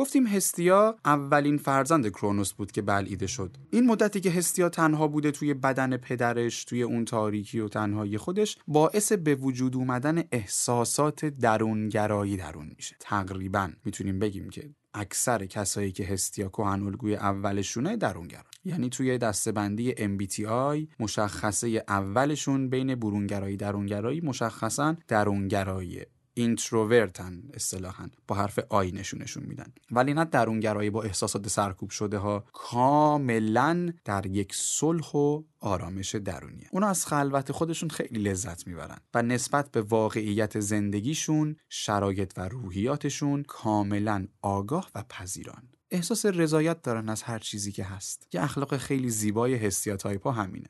گفتیم هستیا اولین فرزند کرونوس بود که بلعیده شد. این مدتی که هستیا تنها بوده توی بدن پدرش توی اون تاریکی و تنهایی خودش باعث به وجود اومدن احساسات درونگرایی درون میشه. تقریبا می‌تونیم بگیم که اکثر کسایی که هستیا کهن الگوی اولشونه درونگرا. یعنی توی دستبندی MBTI مشخصه اولشون بین برونگرایی درونگرایی مشخصا درونگراییه introvert ان اصطلاحا با حرف I نشونشون میدن. ولی نه درونگرایی با احساسات سرکوب شده ها کاملا در یک صلح و آرامش درونیه. اونا از خلوت خودشون خیلی لذت می‌برن و نسبت به واقعیت زندگیشون شرایط و روحیاتشون کاملا آگاه و پذیران. احساس رضایت دارن از هر چیزی که هست. یه اخلاق خیلی زیبای تایپا همینه.